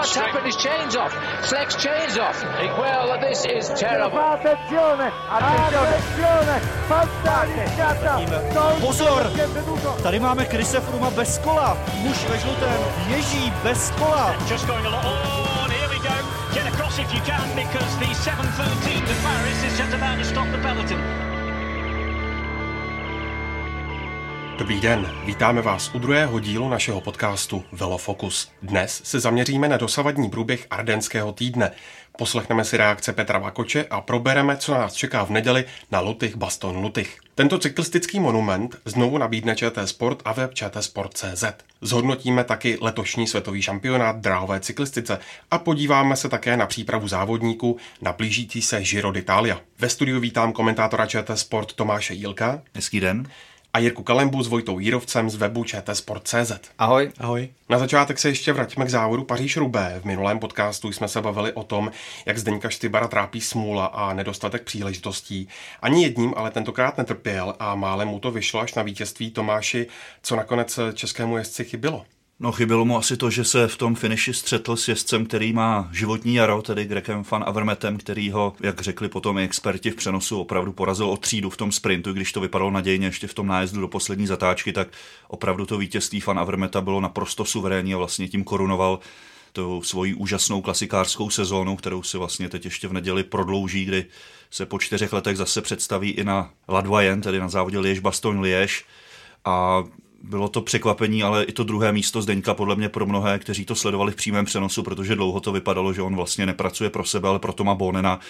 what's happened? His chain's off. Flex chain's off. Well, this is terrible. Attenzione, attenzione, fantasticata. Pozor! Tady máme Krise Fruma bez kola. Muž ve žlutém ježí bez kola. Just going a lot. Oh, and here we go. Get across if you can because the 713 to Paris is just about to stop the peloton. Dobrý den, vítáme vás u druhého dílu našeho podcastu Velofocus. Dnes se zaměříme na dosavadní průběh Ardenského týdne. Poslechneme si reakce Petra Vakoče a probereme, co nás čeká v neděli na Lutych Baston Lutych. Tento cyklistický monument znovu nabídne ČT Sport a web Sport.cz. Zhodnotíme taky letošní světový šampionát dráhové cyklistice a podíváme se také na přípravu závodníků na blížící se Giro d'Italia. Ve studiu vítám komentátora ČT Sport Tomáše Jílka. Hezký den a Jirku Kalembu s Vojtou Jírovcem z webu čtsport.cz. Ahoj. Ahoj. Na začátek se ještě vraťme k závodu paříž rubé V minulém podcastu jsme se bavili o tom, jak Zdeňka Štybara trápí smůla a nedostatek příležitostí. Ani jedním ale tentokrát netrpěl a málem mu to vyšlo až na vítězství Tomáši, co nakonec českému jezdci chybilo. No chybělo mu asi to, že se v tom finiši střetl s jezdcem, který má životní jaro, tedy Grekem van Avermetem, který ho, jak řekli potom i experti v přenosu, opravdu porazil o třídu v tom sprintu, když to vypadalo nadějně ještě v tom nájezdu do poslední zatáčky, tak opravdu to vítězství van Avermeta bylo naprosto suverénní a vlastně tím korunoval tu svoji úžasnou klasikářskou sezónu, kterou si vlastně teď ještě v neděli prodlouží, kdy se po čtyřech letech zase představí i na Ladvajen, tedy na závodě Liež-Bastogne-Liež. A bylo to překvapení, ale i to druhé místo Zdeňka podle mě pro mnohé, kteří to sledovali v přímém přenosu, protože dlouho to vypadalo, že on vlastně nepracuje pro sebe, ale pro Toma Bonena.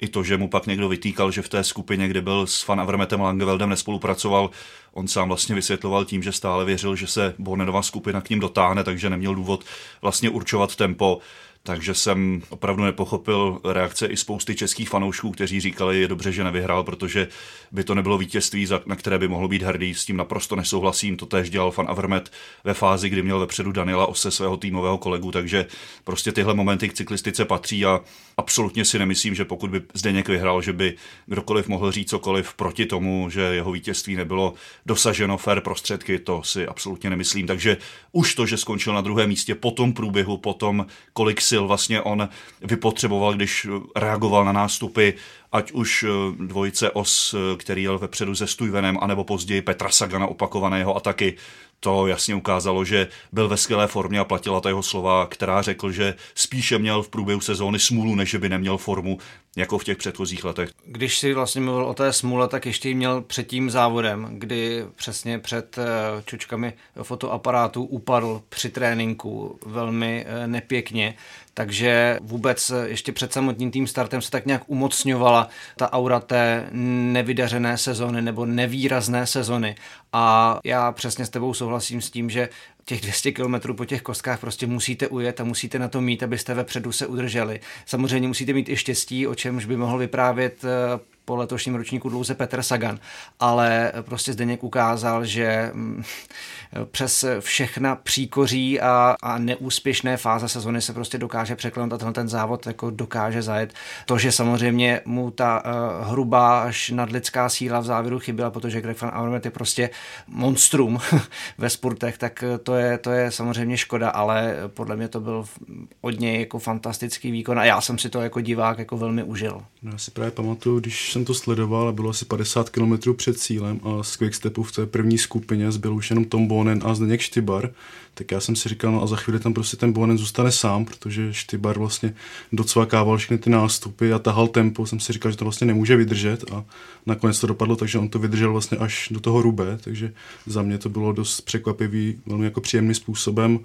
I to, že mu pak někdo vytýkal, že v té skupině, kde byl s Van Avermetem Langeveldem nespolupracoval, on sám vlastně vysvětloval tím, že stále věřil, že se Bonenova skupina k ním dotáhne, takže neměl důvod vlastně určovat tempo takže jsem opravdu nepochopil reakce i spousty českých fanoušků, kteří říkali, je dobře, že nevyhrál, protože by to nebylo vítězství, na které by mohl být hrdý. S tím naprosto nesouhlasím. To též dělal fan Avermet ve fázi, kdy měl vepředu Daniela Ose, svého týmového kolegu, takže prostě tyhle momenty k cyklistice patří a absolutně si nemyslím, že pokud by Zdeněk vyhrál, že by kdokoliv mohl říct cokoliv proti tomu, že jeho vítězství nebylo dosaženo fair prostředky, to si absolutně nemyslím. Takže už to, že skončil na druhém místě po tom průběhu, po tom, kolik sil vlastně on vypotřeboval, když reagoval na nástupy, ať už eh, dvojice os, eh, který jel vepředu se Stuyvenem, anebo později Petra Sagana opakované jeho ataky, to jasně ukázalo, že byl ve skvělé formě a platila ta jeho slova, která řekl, že spíše měl v průběhu sezóny smůlu, než by neměl formu jako v těch předchozích letech. Když si vlastně mluvil o té smůle, tak ještě ji měl před tím závodem, kdy přesně před eh, čučkami fotoaparátu upadl při tréninku velmi eh, nepěkně, takže vůbec eh, ještě před samotným tím startem se tak nějak umocňovala ta aura té nevydařené sezony nebo nevýrazné sezony. A já přesně s tebou souhlasím s tím, že těch 200 km po těch kostkách prostě musíte ujet a musíte na to mít, abyste vepředu se udrželi. Samozřejmě musíte mít i štěstí, o čemž by mohl vyprávět eh, po letošním ročníku dlouze Petr Sagan, ale prostě Zdeněk ukázal, že mm, přes všechna příkoří a, a neúspěšné fáze sezony se prostě dokáže překlenout a tenhle ten závod jako dokáže zajet. To, že samozřejmě mu ta uh, hrubá až nadlidská síla v závěru chyběla, protože Greg van Avermaet je prostě monstrum ve sportech, tak to je, to je samozřejmě škoda, ale podle mě to byl od něj jako fantastický výkon a já jsem si to jako divák jako velmi užil. No, já si právě pamatuju, když jsem to sledoval a bylo asi 50 km před cílem a z Quickstepu v té první skupině zbyl už jenom Tom Bonen a Zdeněk Štybar, tak já jsem si říkal, no a za chvíli tam prostě ten Bonen zůstane sám, protože Štybar vlastně docvakával všechny ty nástupy a tahal tempo, jsem si říkal, že to vlastně nemůže vydržet a nakonec to dopadlo, takže on to vydržel vlastně až do toho rubé, takže za mě to bylo dost překvapivý, velmi jako příjemným způsobem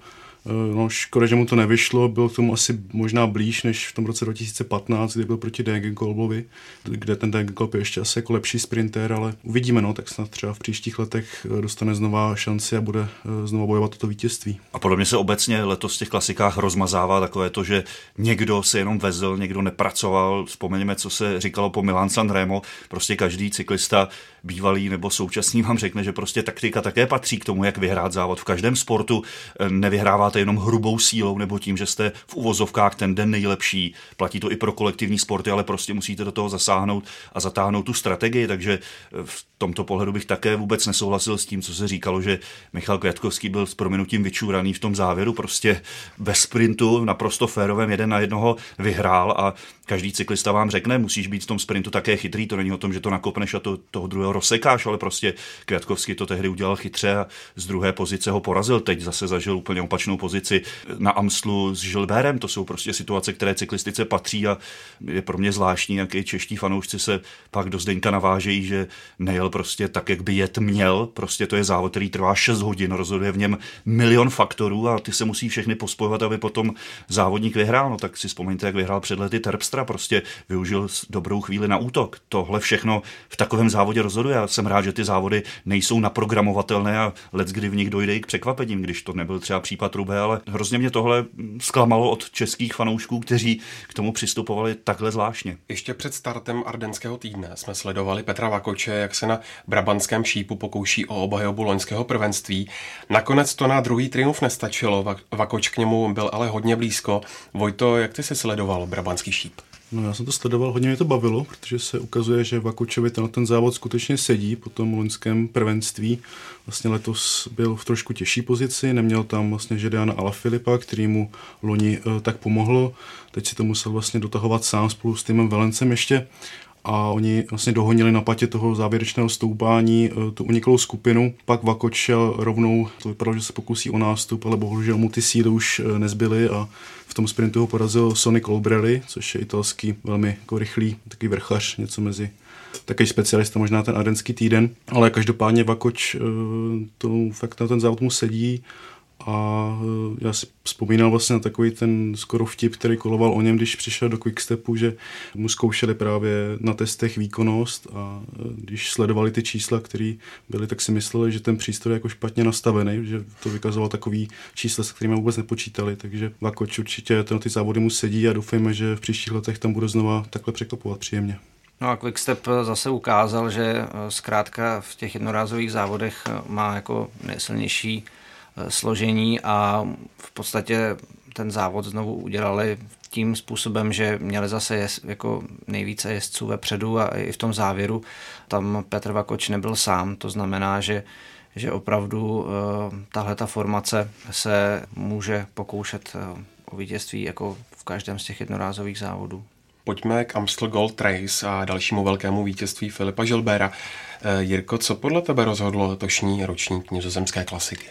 no, škoda, že mu to nevyšlo, byl k tomu asi možná blíž než v tom roce 2015, kdy byl proti Degenkolbovi, kde ten Degenkolb je ještě asi jako lepší sprinter, ale uvidíme, no, tak snad třeba v příštích letech eh, dostane znova šanci a bude eh, znova bojovat toto vítězství. A podle mě se obecně letos v těch klasikách rozmazává takové to, že někdo se jenom vezl, někdo nepracoval. Vzpomeňme, co se říkalo po Milan Sanremo. Prostě každý cyklista, bývalý nebo současný, vám řekne, že prostě taktika také patří k tomu, jak vyhrát závod. V každém sportu nevyhráváte vyhráváte jenom hrubou sílou nebo tím, že jste v uvozovkách ten den nejlepší. Platí to i pro kolektivní sporty, ale prostě musíte do toho zasáhnout a zatáhnout tu strategii, takže v tomto pohledu bych také vůbec nesouhlasil s tím, co se říkalo, že Michal Květkovský byl s prominutím vyčúraný v tom závěru, prostě ve sprintu naprosto férovém jeden na jednoho vyhrál a každý cyklista vám řekne, musíš být v tom sprintu také chytrý, to není o tom, že to nakopneš a to, toho druhého rozsekáš, ale prostě Květkovský to tehdy udělal chytře a z druhé pozice ho porazil. Teď zase zažil úplně opačnou pozici na Amslu s Žilbérem. To jsou prostě situace, které cyklistice patří a je pro mě zvláštní, jak i čeští fanoušci se pak do Zdeňka navážejí, že nejel prostě tak, jak by jet měl. Prostě to je závod, který trvá 6 hodin, rozhoduje v něm milion faktorů a ty se musí všechny pospojovat, aby potom závodník vyhrál. No tak si vzpomeňte, jak vyhrál před lety Terpstra, prostě využil dobrou chvíli na útok. Tohle všechno v takovém závodě rozhoduje. Já jsem rád, že ty závody nejsou naprogramovatelné a let, kdy v nich dojde i k překvapením, když to nebyl třeba případ Rube, ale hrozně mě tohle zklamalo od českých fanoušků, kteří k tomu přistupovali takhle zvláštně. Ještě před startem Ardenského týdne jsme sledovali Petra Vakoče, jak se na Brabantském šípu pokouší o obhajobu loňského prvenství. Nakonec to na druhý triumf nestačilo, Vakoč k němu byl ale hodně blízko. Vojto, jak ty se sledoval Brabantský šíp? No já jsem to sledoval, hodně mě to bavilo, protože se ukazuje, že Vakučovi ten, ten závod skutečně sedí po tom loňském prvenství. Vlastně letos byl v trošku těžší pozici, neměl tam vlastně Žediana Alafilipa, který mu loni e, tak pomohlo. Teď si to musel vlastně dotahovat sám spolu s týmem Valencem ještě a oni vlastně dohonili na patě toho závěrečného stoupání e, tu uniklou skupinu. Pak Vakoč šel rovnou, to vypadalo, že se pokusí o nástup, ale bohužel mu ty síly už e, nezbyly a v tom sprintu ho porazil Sonny Colbrelli, což je italský velmi jako rychlý, takový vrchař, něco mezi takový specialista, možná ten adenský týden, ale každopádně Vakoč e, to fakt na ten závod mu sedí a eh, já si vzpomínal vlastně na takový ten skoro vtip, který koloval o něm, když přišel do Quickstepu, že mu zkoušeli právě na testech výkonnost a eh, když sledovali ty čísla, které byly, tak si mysleli, že ten přístroj je jako špatně nastavený, že to vykazoval takový čísla, s kterými vůbec nepočítali, takže Vakoč určitě to na ty závody mu sedí a doufejme, že v příštích letech tam bude znova takhle překvapovat příjemně. No a Quickstep zase ukázal, že eh, zkrátka v těch jednorázových závodech má jako nejsilnější Eh, složení a v podstatě ten závod znovu udělali tím způsobem, že měli zase jez, jako nejvíce jezdců vepředu a i v tom závěru tam Petr Vakoč nebyl sám, to znamená, že že opravdu uh, tahle ta formace se může pokoušet uh, o vítězství jako v každém z těch jednorázových závodů. Pojďme k Amstel Gold Race a dalšímu velkému vítězství Filipa Žilbera. Jirko, co podle tebe rozhodlo letošní ročník nizozemské klasiky?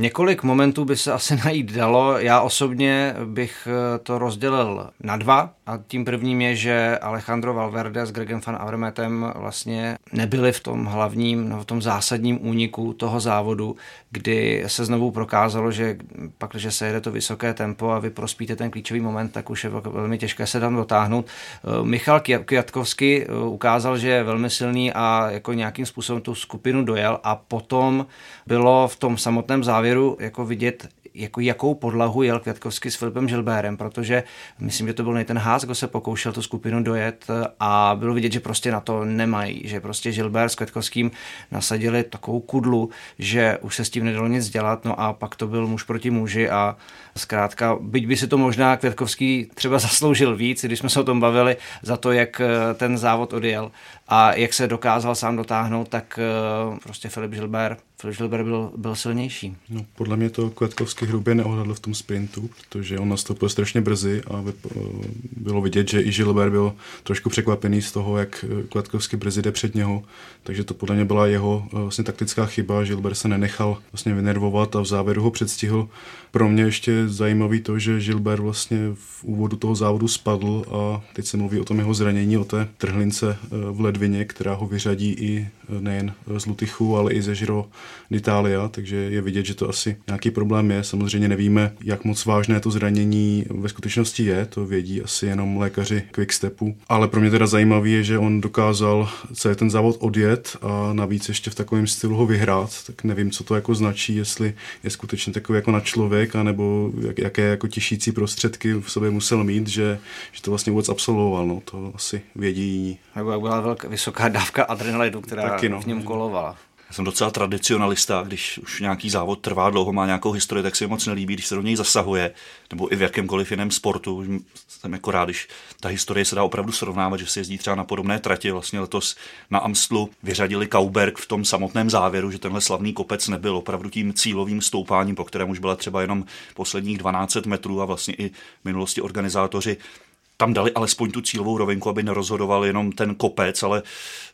Několik momentů by se asi najít dalo. Já osobně bych eh, to rozdělil na dva. A tím prvním je, že Alejandro Valverde s Gregem van Avermetem vlastně nebyli v tom hlavním, no, v tom zásadním úniku toho závodu, kdy se znovu prokázalo, že pak, když se jede to vysoké tempo a vy prospíte ten klíčový moment, tak už je velmi těžké se tam dotáhnout. Eh, Michal Kjatkovský eh, ukázal, že je velmi silný a jako nějakým způsobem tu skupinu dojel a potom bylo v tom samotném závěru jako vidět, jako jakou podlahu jel Květkovský s Filipem Žilbérem, protože myslím, že to byl ten Haas, kdo se pokoušel tu skupinu dojet a bylo vidět, že prostě na to nemají, že prostě Žilbér s Květkovským nasadili takovou kudlu, že už se s tím nedalo nic dělat, no a pak to byl muž proti muži a zkrátka, byť by si to možná Květkovský třeba zasloužil víc, když jsme se o tom bavili, za to, jak ten závod odjel a jak se dokázal sám dotáhnout, tak prostě Filip Žilber byl, byl silnější. No, podle mě to Květkovský hrubě neohledl v tom sprintu, protože on nastoupil strašně brzy a bylo vidět, že i Žilber byl trošku překvapený z toho, jak Květkovský brzy jde před něho, takže to podle mě byla jeho eh, vlastně taktická chyba. Žilber se nenechal vlastně vynervovat a v závěru ho předstihl. Pro mě ještě zajímavý to, že Žilber vlastně v úvodu toho závodu spadl a teď se mluví o tom jeho zranění, o té trhlince v ledvině, která ho vyřadí i nejen z Lutychu, ale i ze Žiro d'Italia, takže je vidět, že to asi nějaký problém je. Samozřejmě nevíme, jak moc vážné to zranění ve skutečnosti je, to vědí asi jenom lékaři Quickstepu. Ale pro mě teda zajímavý je, že on dokázal celý ten závod odjet a navíc ještě v takovém stylu ho vyhrát, tak nevím, co to jako značí, jestli je skutečně takový jako na člověk, anebo jak, jaké jako těšící prostředky v sobě musel mít, že, že to vlastně vůbec absolvoval, no, to asi vědí Nebo jak byla velká, vysoká dávka adrenalinu, která Taky, no. v něm kolovala. Já jsem docela tradicionalista, když už nějaký závod trvá dlouho, má nějakou historii, tak se mi moc nelíbí, když se do něj zasahuje, nebo i v jakémkoliv jiném sportu. Jsem jako rád, když ta historie se dá opravdu srovnávat, že se jezdí třeba na podobné trati. Vlastně letos na Amstlu vyřadili Kauberg v tom samotném závěru, že tenhle slavný kopec nebyl opravdu tím cílovým stoupáním, po kterém už byla třeba jenom posledních 12 metrů a vlastně i v minulosti organizátoři tam dali alespoň tu cílovou rovinku, aby nerozhodoval jenom ten kopec, ale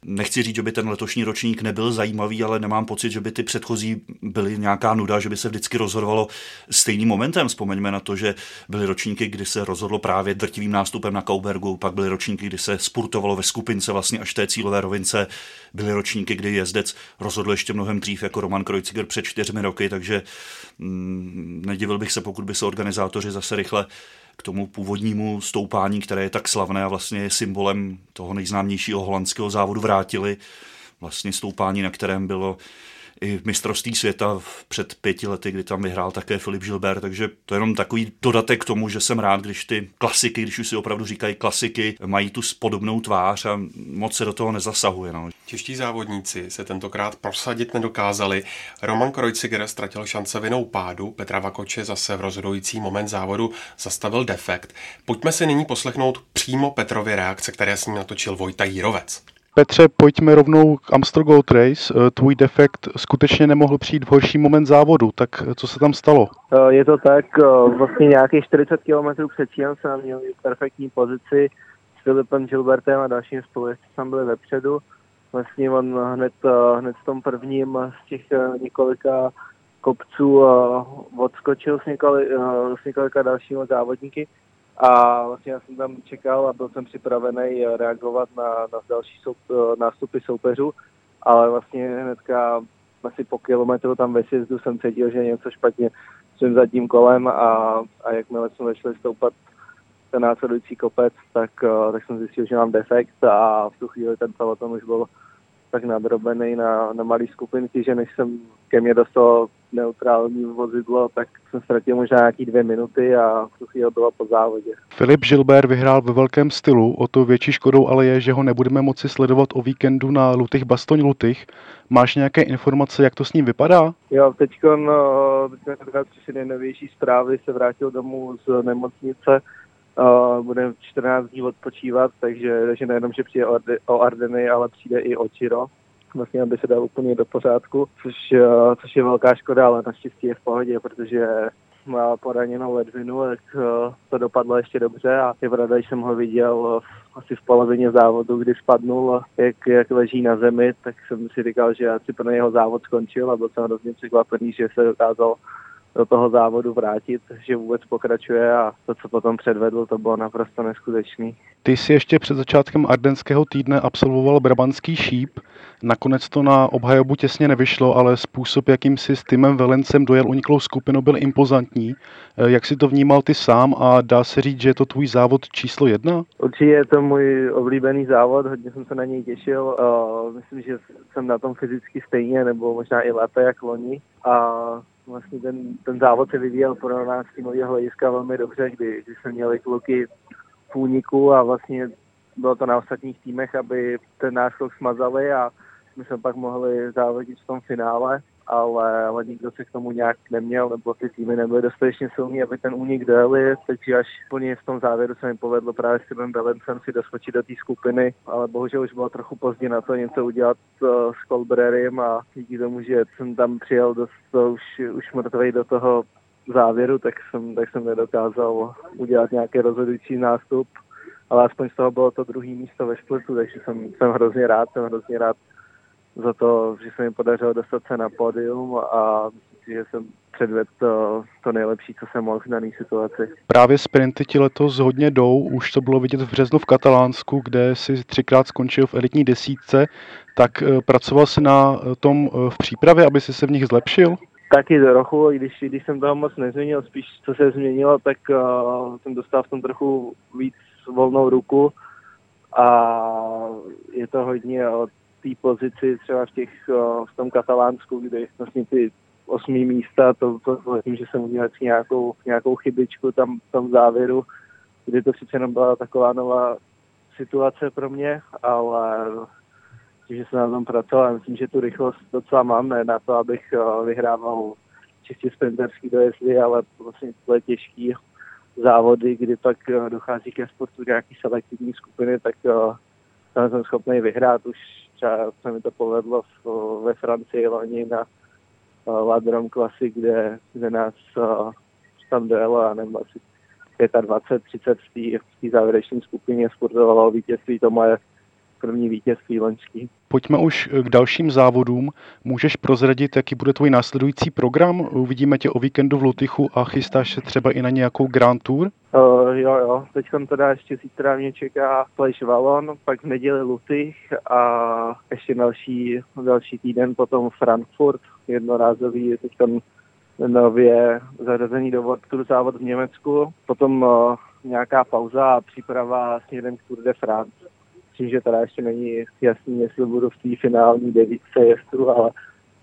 nechci říct, že by ten letošní ročník nebyl zajímavý, ale nemám pocit, že by ty předchozí byly nějaká nuda, že by se vždycky rozhodovalo stejným momentem. Vzpomeňme na to, že byly ročníky, kdy se rozhodlo právě drtivým nástupem na Kaubergu, pak byly ročníky, kdy se spurtovalo ve skupince vlastně až té cílové rovince, byly ročníky, kdy jezdec rozhodl ještě mnohem dřív jako Roman Kreuziger před čtyřmi roky, takže mm, nedivil bych se, pokud by se organizátoři zase rychle k tomu původnímu stoupání, které je tak slavné a vlastně je symbolem toho nejznámějšího holandského závodu vrátili. Vlastně stoupání, na kterém bylo i mistrovství světa před pěti lety, kdy tam vyhrál také Filip Gilbert, takže to je jenom takový dodatek k tomu, že jsem rád, když ty klasiky, když už si opravdu říkají klasiky, mají tu podobnou tvář a moc se do toho nezasahuje. No. Čeští závodníci se tentokrát prosadit nedokázali. Roman Kreuziger ztratil šance vinou pádu, Petra Vakoče zase v rozhodující moment závodu zastavil defekt. Pojďme si nyní poslechnout přímo Petrově reakce, které s ním natočil Vojta Jírovec. Petře, pojďme rovnou k Amstel Gold Race. Eh, tvůj defekt skutečně nemohl přijít v horší moment závodu, tak eh, co se tam stalo? Eh, je to tak, vlastně nějaký 40 km před cílem jsem měl perfektní pozici s Filipem Gilbertem a dalším spolujezdcem jsem byli vepředu. Vlastně on hned, hned v tom prvním z těch několika kopců odskočil s, několik, s několika dalšími závodníky a vlastně já jsem tam čekal a byl jsem připravený reagovat na, na další soup, nástupy soupeřů, ale vlastně hnedka asi po kilometru tam ve sjezdu jsem cítil, že něco špatně s tím zadním kolem a, a jakmile jsme začali stoupat ten následující kopec, tak, tak jsem zjistil, že mám defekt a v tu chvíli ten peloton už byl tak nadrobený na, na malý skupinky, že než jsem ke mně dostal neutrální vozidlo, tak jsem ztratil možná nějaký dvě minuty a v tu chvíli bylo po závodě. Filip Gilbert vyhrál ve velkém stylu, o to větší škodou ale je, že ho nebudeme moci sledovat o víkendu na Lutych Bastoň Lutych. Máš nějaké informace, jak to s ním vypadá? Jo, teď no, přišly nejnovější zprávy, se vrátil domů z nemocnice, Uh, bude 14 dní odpočívat, takže, takže nejenom, že přijde o, o Ardeny, ale přijde i o Čiro, vlastně, aby se dal úplně do pořádku, což, uh, což je velká škoda, ale naštěstí je v pohodě, protože má poraněnou ledvinu, tak uh, to dopadlo ještě dobře a je pravda, že jsem ho viděl asi v polovině závodu, kdy spadnul, jak, jak leží na zemi, tak jsem si říkal, že asi pro jeho závod skončil a byl jsem hrozně překvapený, že se dokázal do toho závodu vrátit, že vůbec pokračuje a to, co potom předvedl, to bylo naprosto neskutečný. Ty jsi ještě před začátkem ardenského týdne absolvoval brabantský šíp. Nakonec to na obhajobu těsně nevyšlo, ale způsob, jakým si s Timem Velencem dojel uniklou skupinu, byl impozantní. Jak si to vnímal ty sám a dá se říct, že je to tvůj závod číslo jedna? Určitě je to můj oblíbený závod, hodně jsem se na něj těšil. Myslím, že jsem na tom fyzicky stejně, nebo možná i lépe jak loni. A vlastně ten, ten závod se vyvíjel pro nás týmového hlediska velmi dobře, kdy, kdy jsme měli kluky v úniku a vlastně bylo to na ostatních týmech, aby ten náskok smazali a my jsme pak mohli závodit v tom finále ale, ale nikdo se k tomu nějak neměl, nebo ty týmy nebyly dostatečně silní, aby ten únik dojeli, takže až plně v tom závěru se mi povedlo právě s tím Belencem si doskočit do té skupiny, ale bohužel už bylo trochu pozdě na to něco udělat uh, s Colbrerem a díky tomu, že jsem tam přijel dost to už, už mrtvej do toho závěru, tak jsem, tak jsem nedokázal udělat nějaký rozhodující nástup, ale aspoň z toho bylo to druhé místo ve šplitu, takže jsem, jsem hrozně rád, jsem hrozně rád za to, že se mi podařilo dostat se na pódium a myslím že jsem předvedl to, to nejlepší, co jsem mohl v dané situaci. Právě sprinty ti letos hodně jdou, už to bylo vidět v březnu v Katalánsku, kde si třikrát skončil v elitní desítce, tak eh, pracoval si na eh, tom eh, v přípravě, aby si se v nich zlepšil? Taky trochu, i když, když jsem toho moc nezměnil, spíš co se změnilo, tak uh, jsem dostal v tom trochu víc volnou ruku a je to hodně od té pozici třeba v, těch, v tom katalánsku, kdy vlastně ty osmý místa, to, to, to tím, že jsem udělal nějakou, nějakou chybičku tam v tom závěru, kdy to sice jenom byla taková nová situace pro mě, ale že jsem na tom pracoval. Myslím, že tu rychlost docela mám, ne na to, abych vyhrával čistě sprinterský dojezdy, ale vlastně tohle těžký závody, kdy pak dochází ke sportu nějaký selektivní skupiny, tak tam jsem schopný vyhrát. Už třeba se mi to povedlo v, ve Francii loni na Ladrom Classic, kde, kde nás tam dojelo, a nevím, asi 25-30 v té závěrečné skupině sportovalo vítězství, to moje první vítězství loňský. Pojďme už k dalším závodům. Můžeš prozradit, jaký bude tvůj následující program? Uvidíme tě o víkendu v Lutychu a chystáš se třeba i na nějakou Grand Tour? Uh, jo, jo. Teď teda ještě zítra mě čeká Fleš Valon, pak v neděli Lutych a ještě další, další týden potom Frankfurt, jednorázový, teď nově zařazený do World Tour závod v Německu, potom uh, nějaká pauza a příprava směrem k Tour de France. Myslím, že teda ještě není jasný, jestli budu v té finální devítce jezdru, ale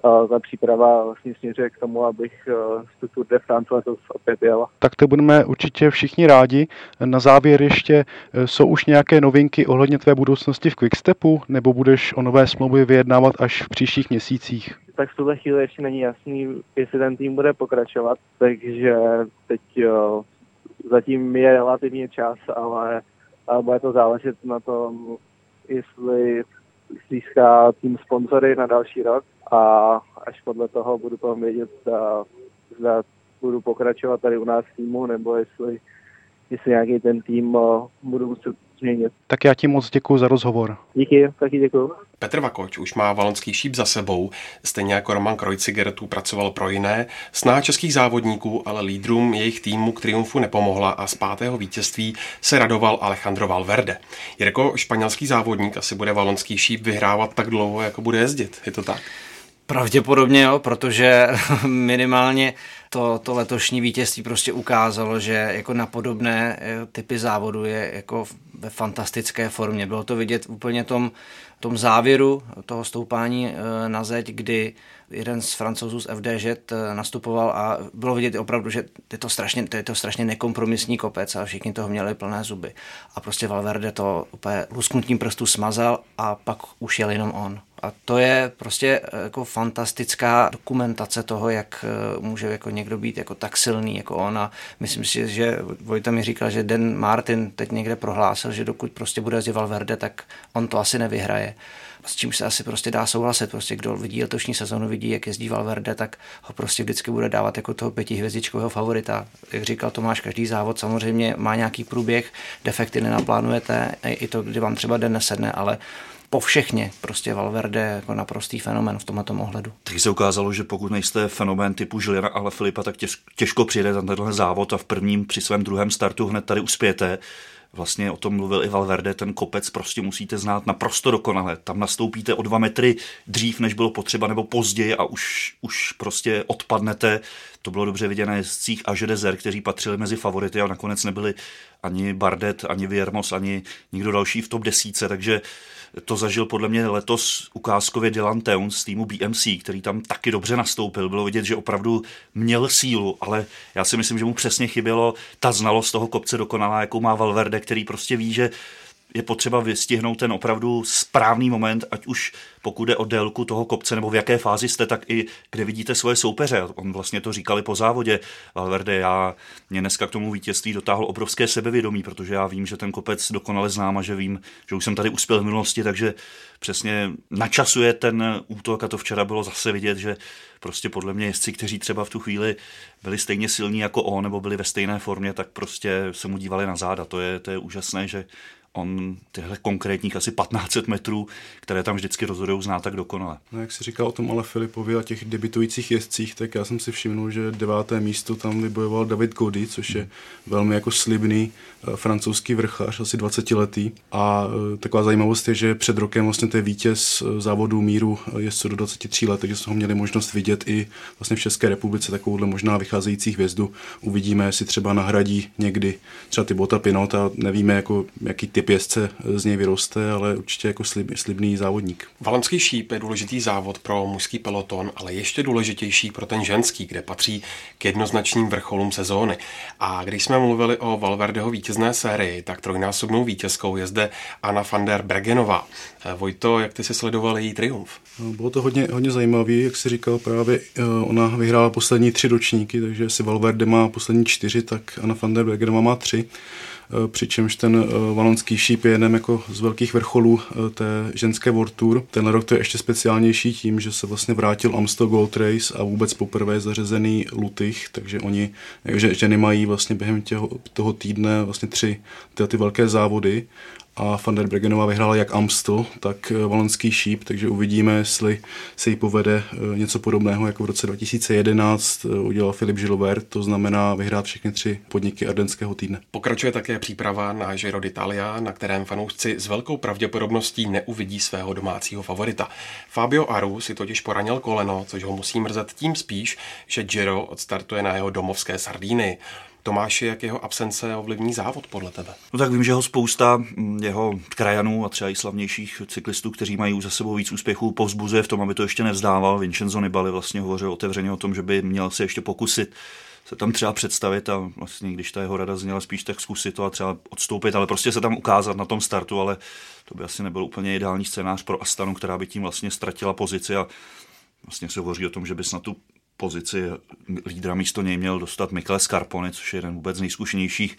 uh, ta příprava vlastně směřuje k tomu, abych uh, z Tour de France letos opět jel. Tak to budeme určitě všichni rádi. Na závěr ještě jsou už nějaké novinky ohledně tvé budoucnosti v Quickstepu, nebo budeš o nové smlouvy vyjednávat až v příštích měsících? tak v tuhle chvíli ještě není jasný, jestli ten tým bude pokračovat, takže teď jo, zatím je relativně čas, ale, ale bude to záležet na tom, jestli získá tým sponzory na další rok a až podle toho budu potom vědět, zda, zda budu pokračovat tady u nás týmu, nebo jestli, jestli nějaký ten tým budu muset změnit. Tak já ti moc děkuji za rozhovor. Díky, taky děkuji. Petr Vakoč už má valonský šíp za sebou, stejně jako Roman Krojciger tu pracoval pro jiné. Sná českých závodníků, ale lídrům jejich týmu k triumfu nepomohla a z pátého vítězství se radoval Alejandro Valverde. Jirko, španělský závodník asi bude valonský šíp vyhrávat tak dlouho, jako bude jezdit. Je to tak? Pravděpodobně jo, protože minimálně to, to letošní vítězství prostě ukázalo, že jako na podobné eh, typy závodu je jako ve fantastické formě. Bylo to vidět úplně tom, tom závěru toho stoupání eh, na zeď, kdy jeden z francouzů z FDŽ eh, nastupoval a bylo vidět opravdu, že je to strašně, to je to strašně nekompromisní kopec a všichni toho měli plné zuby. A prostě Valverde to úplně lusknutím prstů smazal a pak už jel jenom on. A to je prostě eh, jako fantastická dokumentace toho, jak eh, může jako někdo být jako tak silný jako on a myslím si, že Vojta mi říkal, že Den Martin teď někde prohlásil, že dokud prostě bude jezdit Valverde, tak on to asi nevyhraje s čím se asi prostě dá souhlasit. Prostě kdo vidí letošní sezonu, vidí, jak jezdí Valverde, tak ho prostě vždycky bude dávat jako toho pětihvězdičkového favorita. Jak říkal Tomáš, každý závod samozřejmě má nějaký průběh, defekty nenaplánujete, i to, kdy vám třeba den nesedne, ale po všechně prostě Valverde jako naprostý fenomen v tomto ohledu. Tak se ukázalo, že pokud nejste fenomén typu Žiliana ale Filipa, tak těžko přijde na tenhle závod a v prvním při svém druhém startu hned tady uspějete vlastně o tom mluvil i Valverde, ten kopec prostě musíte znát naprosto dokonale. Tam nastoupíte o dva metry dřív, než bylo potřeba, nebo později a už, už prostě odpadnete. To bylo dobře vidět na jezdcích a Dezer, kteří patřili mezi favority a nakonec nebyli ani Bardet, ani Viermos, ani nikdo další v top desíce, takže to zažil podle mě letos ukázkově Dylan Towns z týmu BMC, který tam taky dobře nastoupil. Bylo vidět, že opravdu měl sílu, ale já si myslím, že mu přesně chybělo ta znalost toho kopce dokonalá, jakou má Valverde, který prostě ví, že je potřeba vystihnout ten opravdu správný moment, ať už pokud jde o délku toho kopce nebo v jaké fázi jste, tak i kde vidíte svoje soupeře. On vlastně to říkali po závodě. Valverde, já mě dneska k tomu vítězství dotáhl obrovské sebevědomí, protože já vím, že ten kopec dokonale znám a že vím, že už jsem tady uspěl v minulosti, takže přesně načasuje ten útok a to včera bylo zase vidět, že prostě podle mě jezdci, kteří třeba v tu chvíli byli stejně silní jako on nebo byli ve stejné formě, tak prostě se mu dívali na záda. To je, to je úžasné, že on tyhle konkrétních asi 1500 metrů, které tam vždycky rozhodují, zná tak dokonale. No, jak si říkal o tom ale Filipovi a těch debitujících jezdcích, tak já jsem si všimnul, že deváté místo tam vybojoval David Gody, což je velmi jako slibný uh, francouzský vrchař, asi 20 letý. A uh, taková zajímavost je, že před rokem vlastně to je vítěz uh, závodu míru jezdců do 23 let, takže jsme ho měli možnost vidět i vlastně v České republice takovouhle možná vycházející hvězdu. Uvidíme, jestli třeba nahradí někdy třeba ty Bota Pinota, nevíme, jako, jaký typ jaký pěstce z něj vyroste, ale určitě jako slib, slibný závodník. Valenský šíp je důležitý závod pro mužský peloton, ale ještě důležitější pro ten ženský, kde patří k jednoznačným vrcholům sezóny. A když jsme mluvili o Valverdeho vítězné sérii, tak trojnásobnou vítězkou je zde Anna van der Bregenová. Vojto, jak ty si sledoval její triumf? No, bylo to hodně, hodně zajímavé, jak si říkal právě, eh, ona vyhrála poslední tři ročníky, takže jestli Valverde má poslední čtyři, tak Anna van der Bregenová má tři. Eh, přičemž ten eh, valonský šíp je jeden jako z velkých vrcholů eh, té ženské World Tour. Ten rok to je ještě speciálnější tím, že se vlastně vrátil Amstel Gold Race a vůbec poprvé zařazený Lutych, takže oni, že ženy mají vlastně během těho, toho týdne vlastně tři ty, ty velké závody a van der Bregenová vyhrála jak Amstel, tak eh, Valenský šíp, takže uvidíme, jestli se jí povede eh, něco podobného, jako v roce 2011 eh, udělal Filip Gilbert, to znamená vyhrát všechny tři podniky Ardenského týdne. Pokračuje také příprava na Giro d'Italia, na kterém fanoušci s velkou pravděpodobností neuvidí svého domácího favorita. Fabio Aru si totiž poranil koleno, což ho musí mrzet tím spíš, že Giro odstartuje na jeho domovské Sardíny. Tomáši, jak jeho absence ovlivní závod podle tebe? No tak vím, že ho spousta mm, jeho krajanů a třeba i slavnějších cyklistů, kteří mají za sebou víc úspěchů, povzbuzuje v tom, aby to ještě nevzdával. Vincenzo Nibali vlastně hovořil otevřeně o tom, že by měl se ještě pokusit se tam třeba představit a vlastně, když ta jeho rada zněla spíš, tak zkusit to a třeba odstoupit, ale prostě se tam ukázat na tom startu, ale to by asi nebyl úplně ideální scénář pro Astanu, která by tím vlastně ztratila pozici a vlastně se hovoří o tom, že bys na tu pozici lídra místo něj měl dostat Michele Scarpone, což je jeden vůbec nejzkušenějších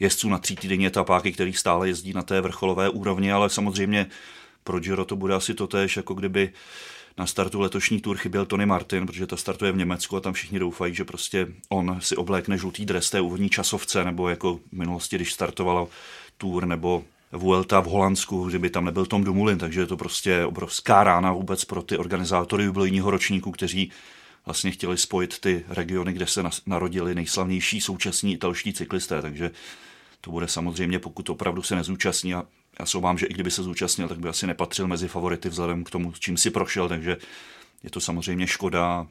jezdců na týdenní etapáky, který stále jezdí na té vrcholové úrovni, ale samozřejmě pro Giro to bude asi to tež, jako kdyby na startu letošní tour chyběl Tony Martin, protože ta startuje v Německu a tam všichni doufají, že prostě on si oblékne žlutý dres té úvodní časovce, nebo jako v minulosti, když startovala tour nebo Vuelta v Holandsku, kdyby tam nebyl Tom Dumoulin, takže je to prostě obrovská rána vůbec pro ty organizátory jubilejního ročníku, kteří vlastně chtěli spojit ty regiony, kde se narodili nejslavnější současní italští cyklisté, takže to bude samozřejmě, pokud opravdu se nezúčastní a já se obávám, že i kdyby se zúčastnil, tak by asi nepatřil mezi favority vzhledem k tomu, čím si prošel, takže je to samozřejmě škoda,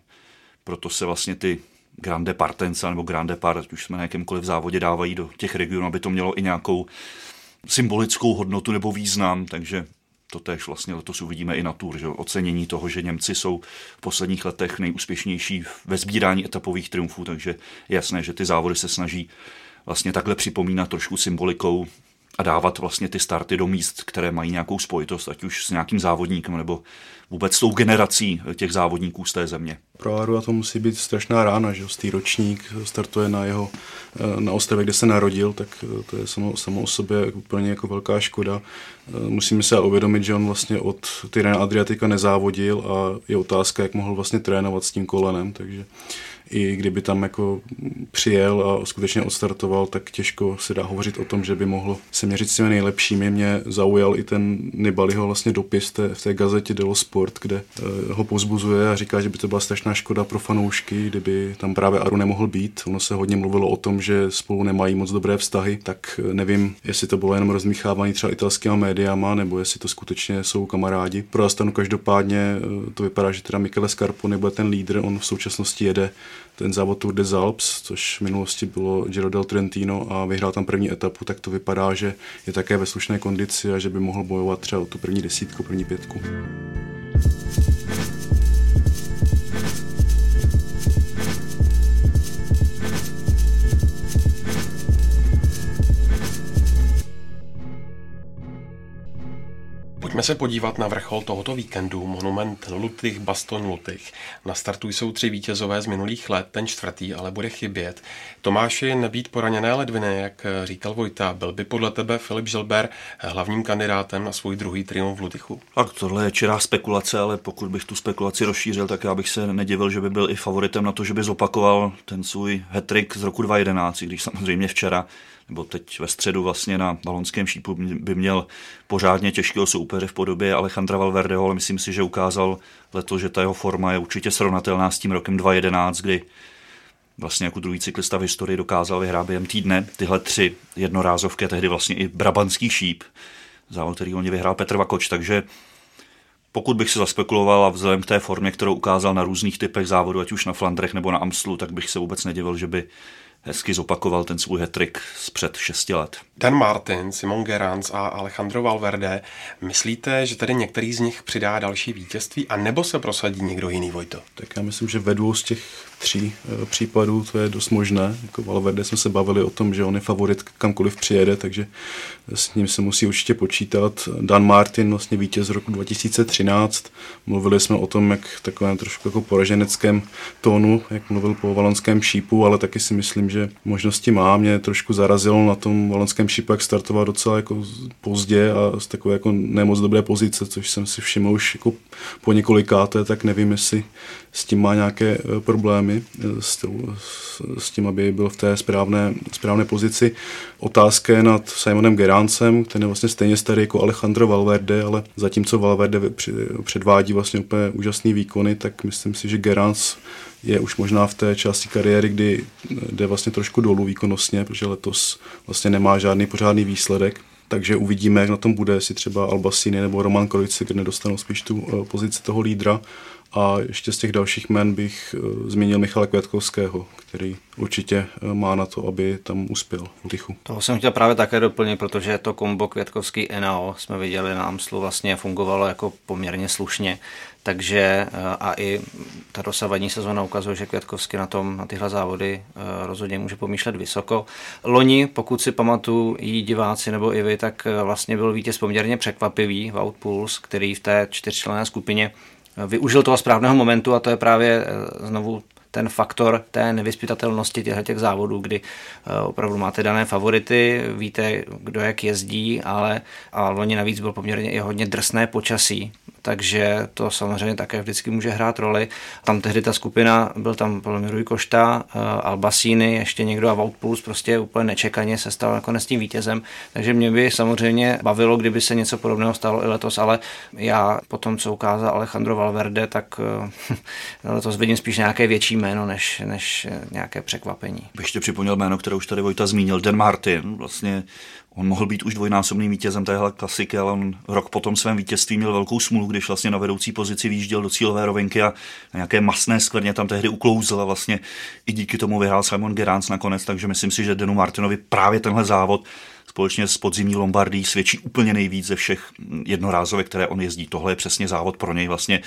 proto se vlastně ty Grande Partenza nebo Grande Part, už jsme na jakémkoliv závodě dávají do těch regionů, aby to mělo i nějakou symbolickou hodnotu nebo význam, takže to tež vlastně letos uvidíme i na Tour, že ocenění toho, že Němci jsou v posledních letech nejúspěšnější ve sbírání etapových triumfů, takže je jasné, že ty závody se snaží vlastně takhle připomínat trošku symbolikou a dávat vlastně ty starty do míst, které mají nějakou spojitost, ať už s nějakým závodníkem nebo vůbec s tou generací těch závodníků z té země. Pro Arua to musí být strašná rána, že stý ročník startuje na jeho, eh, na ostrově, kde se narodil, tak eh, to je samo, samo o sobě úplně jako velká škoda. Eh, musíme se uvědomit, že on vlastně od Tyrena Adriatika nezávodil a je otázka, jak mohl vlastně trénovat s tím kolenem, takže i kdyby tam jako přijel a skutečně odstartoval, tak těžko se dá hovořit o tom, že by mohl se měřit s těmi nejlepšími. Mě zaujal i ten Nibaliho vlastně dopis té, v té gazetě Delo Sport, kde uh, ho pozbuzuje a říká, že by to byla strašná škoda pro fanoušky, kdyby tam právě Aru nemohl být. Ono se hodně mluvilo o tom, že spolu nemají moc dobré vztahy, tak eh, nevím, jestli to bylo jenom rozmíchávání třeba italskými médiama, nebo jestli to skutečně jsou kamarádi. Pro Astanu každopádně uh, to vypadá, že teda Michele Scarpo nebude ten lídr, on v současnosti jede ten závod Tour des Alps, což v minulosti bylo Giro del Trentino a vyhrál tam první etapu, tak to vypadá, že je také ve slušné kondici a že by mohl bojovat třeba o tu první desítku, první pětku. Pojďme se podívat na vrchol tohoto víkendu, monument Lutych Baston Lutych. Na startu jsou tři vítězové z minulých let, ten čtvrtý ale bude chybět. Tomáši, nebýt poraněné ledviny, jak říkal Vojta, byl by podle tebe Filip Žilber hlavním kandidátem na svůj druhý triumf v Lutychu? Tak tohle je čirá spekulace, ale pokud bych tu spekulaci rozšířil, tak já bych se nedivil, že by byl i favoritem na to, že by zopakoval ten svůj hetrik z roku 2011, když samozřejmě včera nebo teď ve středu vlastně na balonském šípu by měl pořádně těžkého soupeře v podobě Alejandra Valverdeho, ale myslím si, že ukázal letos, že ta jeho forma je určitě srovnatelná s tím rokem 2011, kdy vlastně jako druhý cyklista v historii dokázal vyhrát během týdne tyhle tři jednorázovky, tehdy vlastně i Brabanský šíp, závod, který oni vyhrál Petr Vakoč, takže pokud bych se zaspekuloval a vzhledem k té formě, kterou ukázal na různých typech závodů, ať už na Flandrech nebo na Amstlu, tak bych se vůbec nedivil, že by hezky zopakoval ten svůj hetrik z před šesti let. Dan Martin, Simon Gerans a Alejandro Valverde, myslíte, že tady některý z nich přidá další vítězství a nebo se prosadí někdo jiný, Vojto? Tak já myslím, že ve dvou z těch tří e, případů to je dost možné. Jako Valverde jsme se bavili o tom, že on je favorit kamkoliv přijede, takže s ním se musí určitě počítat. Dan Martin, vlastně vítěz roku 2013. Mluvili jsme o tom, jak takovém trošku jako poraženeckém tónu, jak mluvil po valonském šípu, ale taky si myslím, že možnosti má. Mě trošku zarazilo na tom valonském šípu, jak startoval docela jako pozdě a z takové jako nemoc dobré pozice, což jsem si všiml už jako po několikáté, tak nevím, jestli s tím má nějaké e, problémy, e, s, s tím, aby byl v té správné, správné pozici. Otázka je nad Simonem Geráncem, ten je vlastně stejně starý jako Alejandro Valverde, ale zatímco Valverde předvádí vlastně úplně úžasný výkony, tak myslím si, že Geránc je už možná v té části kariéry, kdy jde vlastně trošku dolů výkonnostně, protože letos vlastně nemá žádný pořádný výsledek. Takže uvidíme, jak na tom bude, jestli třeba Albasini nebo Roman Krojci, nedostanou spíš tu pozici toho lídra, a ještě z těch dalších men bych uh, zmínil Michala Květkovského, který určitě uh, má na to, aby tam uspěl v Tychu. Toho jsem chtěl právě také doplnit, protože to kombo Květkovský NAO jsme viděli na Amslu vlastně fungovalo jako poměrně slušně, takže uh, a i ta dosavadní sezóna ukazuje, že Květkovský na tom, na tyhle závody rozhodně může pomýšlet vysoko. Loni, pokud si pamatují diváci nebo i vy, tak vlastně byl vítěz poměrně překvapivý, Wout Puls, který v té čtyřčlenné skupině využil toho správného momentu a to je právě eh, znovu ten faktor té nevyspytatelnosti těchto těch závodů, kdy eh, opravdu máte dané favority, víte, kdo jak jezdí, ale a loni navíc byl poměrně i hodně drsné počasí, takže to samozřejmě také vždycky může hrát roli. Tam tehdy ta skupina, byl tam podle mě Košta, eh, Albasíny, ještě někdo a Wout Puls prostě úplně nečekaně se stal nakonec tím vítězem, takže mě by samozřejmě bavilo, kdyby se něco podobného stalo i letos, ale já po tom, co ukázal Alejandro Valverde, tak eh, letos vidím spíš nějaké větší jméno, než, než nějaké překvapení. Bych ještě připomněl jméno, které už tady Vojta zmínil, Dan Martin, vlastně On mohl být už dvojnásobným vítězem téhle klasiky, ale on rok po tom svém vítězství měl velkou smůlu, když vlastně na vedoucí pozici výjížděl do cílové rovinky a na nějaké masné skvrně tam tehdy uklouzl a vlastně i díky tomu vyhrál Simon Gerans nakonec, takže myslím si, že Denu Martinovi právě tenhle závod společně s podzimní Lombardí svědčí úplně nejvíc ze všech jednorázovek, které on jezdí. Tohle je přesně závod pro něj vlastně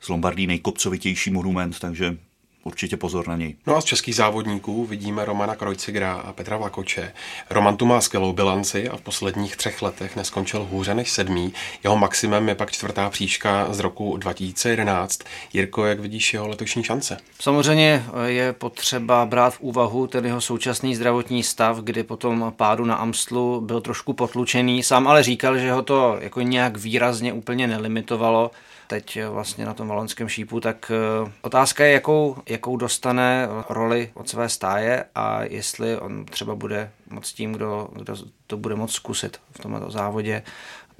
z Lombardí nejkopcovitější monument, takže určitě pozor na něj. No a z českých závodníků vidíme Romana Krojcigra a Petra Vlakoče. Roman tu má skvělou bilanci a v posledních třech letech neskončil hůře než sedmý. Jeho maximem je pak čtvrtá příška z roku 2011. Jirko, jak vidíš jeho letošní šance? Samozřejmě je potřeba brát v úvahu ten jeho současný zdravotní stav, kdy potom pádu na Amstlu byl trošku potlučený. Sám ale říkal, že ho to jako nějak výrazně úplně nelimitovalo teď vlastně na tom valonském šípu, tak eh, otázka je, jakou, jakou dostane roli od své stáje a jestli on třeba bude moc tím, kdo, kdo to bude moc zkusit v tomto závodě.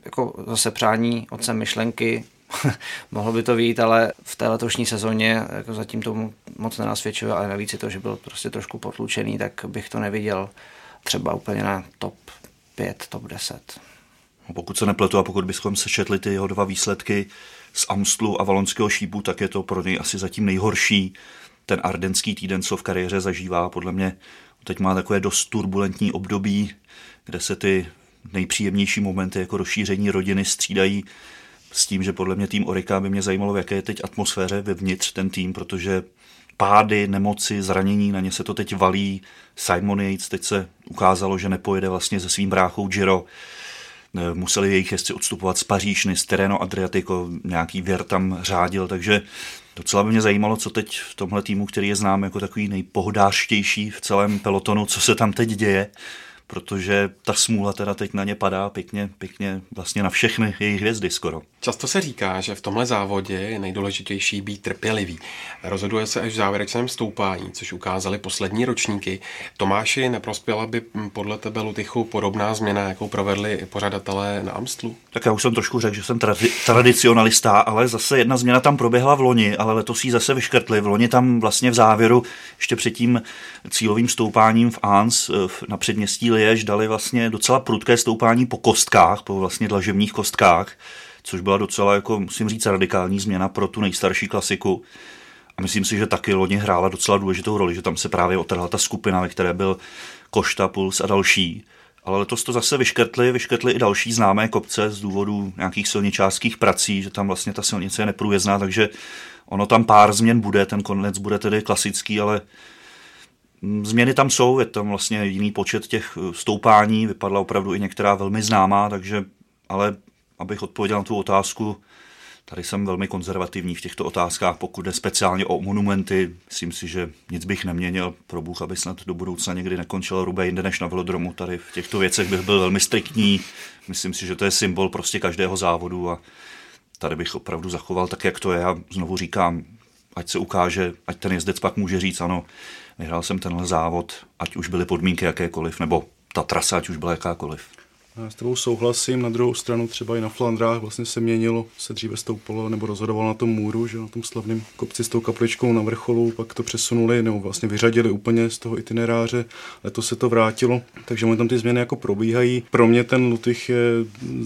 Jako zase přání otcem myšlenky, mohlo by to být, ale v té letošní sezóně jako zatím tomu moc nenasvědčuje a navíc je to, že byl prostě trošku potlučený, tak bych to neviděl třeba úplně na top 5, top 10. Pokud se nepletu a pokud bychom sečetli ty jeho dva výsledky, z Amstlu a Valonského šípu, tak je to pro něj asi zatím nejhorší ten ardenský týden, co v kariéře zažívá. Podle mě teď má takové dost turbulentní období, kde se ty nejpříjemnější momenty jako rozšíření rodiny střídají s tím, že podle mě tým Orika by mě zajímalo, v jaké je teď atmosféře vevnitř ten tým, protože pády, nemoci, zranění, na ně se to teď valí. Simon Yates teď se ukázalo, že nepojede vlastně se svým bráchou Giro. Eh, museli jejich jezdci odstupovat z Pařížny, z Tereno Adriatico, nějaký věr tam řádil, takže docela by mě zajímalo, co teď v tomhle týmu, který je znám jako takový nejpohodářštější v celém pelotonu, co se tam teď děje protože ta smůla teda teď na ně padá pěkně, pěkně vlastně na všechny jejich hvězdy skoro. Často se říká, že v tomhle závodě je nejdůležitější být trpělivý. Rozhoduje se až v závěrečném stoupání, což ukázali poslední ročníky. Tomáši, neprospěla by podle tebe Lutychu podobná změna, jakou provedli pořadatelé na Amstlu? Tak já už jsem trošku řekl, že jsem tradi- tradicionalista, ale zase jedna změna tam proběhla v loni, ale letos ji zase vyškrtli. V loni tam vlastně v závěru, ještě před tím cílovým stoupáním v Ans na předměstí Liež dali vlastně docela prudké stoupání po kostkách, po vlastně dlažebních kostkách, což byla docela, jako musím říct, radikální změna pro tu nejstarší klasiku. A myslím si, že taky loni hrála docela důležitou roli, že tam se právě otrhla ta skupina, ve které byl Košta, Puls a další. Ale letos to zase vyškrtli, vyškrtli i další známé kopce z důvodu nějakých silničářských prací, že tam vlastně ta silnice je neprůjezdná, takže ono tam pár změn bude, ten konec bude tedy klasický, ale Změny tam jsou, je tam vlastně jiný počet těch eh, stoupání, vypadla opravdu i některá velmi známá, takže, ale abych odpověděl na tu otázku, tady jsem velmi konzervativní v těchto otázkách, pokud jde speciálně o monumenty, myslím si, že nic bych neměnil, pro Bůh, aby snad do budoucna někdy nekončil Rube jinde než na velodromu, tady v těchto věcech bych byl velmi striktní, myslím si, že to je symbol prostě každého závodu a tady bych opravdu zachoval tak, jak to je a znovu říkám, ať se ukáže, ať ten jezdec pak může říct, ano, vyhrál jsem tenhle závod, ať už byly podmínky jakékoliv, nebo ta trasa, ať už byla jakákoliv. Já s tebou souhlasím, na druhou stranu třeba i na Flandrách vlastně se měnilo, se dříve stoupalo nebo rozhodovalo na tom můru, že na tom slavném kopci s tou kapličkou na vrcholu, pak to přesunuli nebo vlastně vyřadili úplně z toho itineráře, letos se to vrátilo, takže tam ty změny jako probíhají. Pro mě ten Lutych je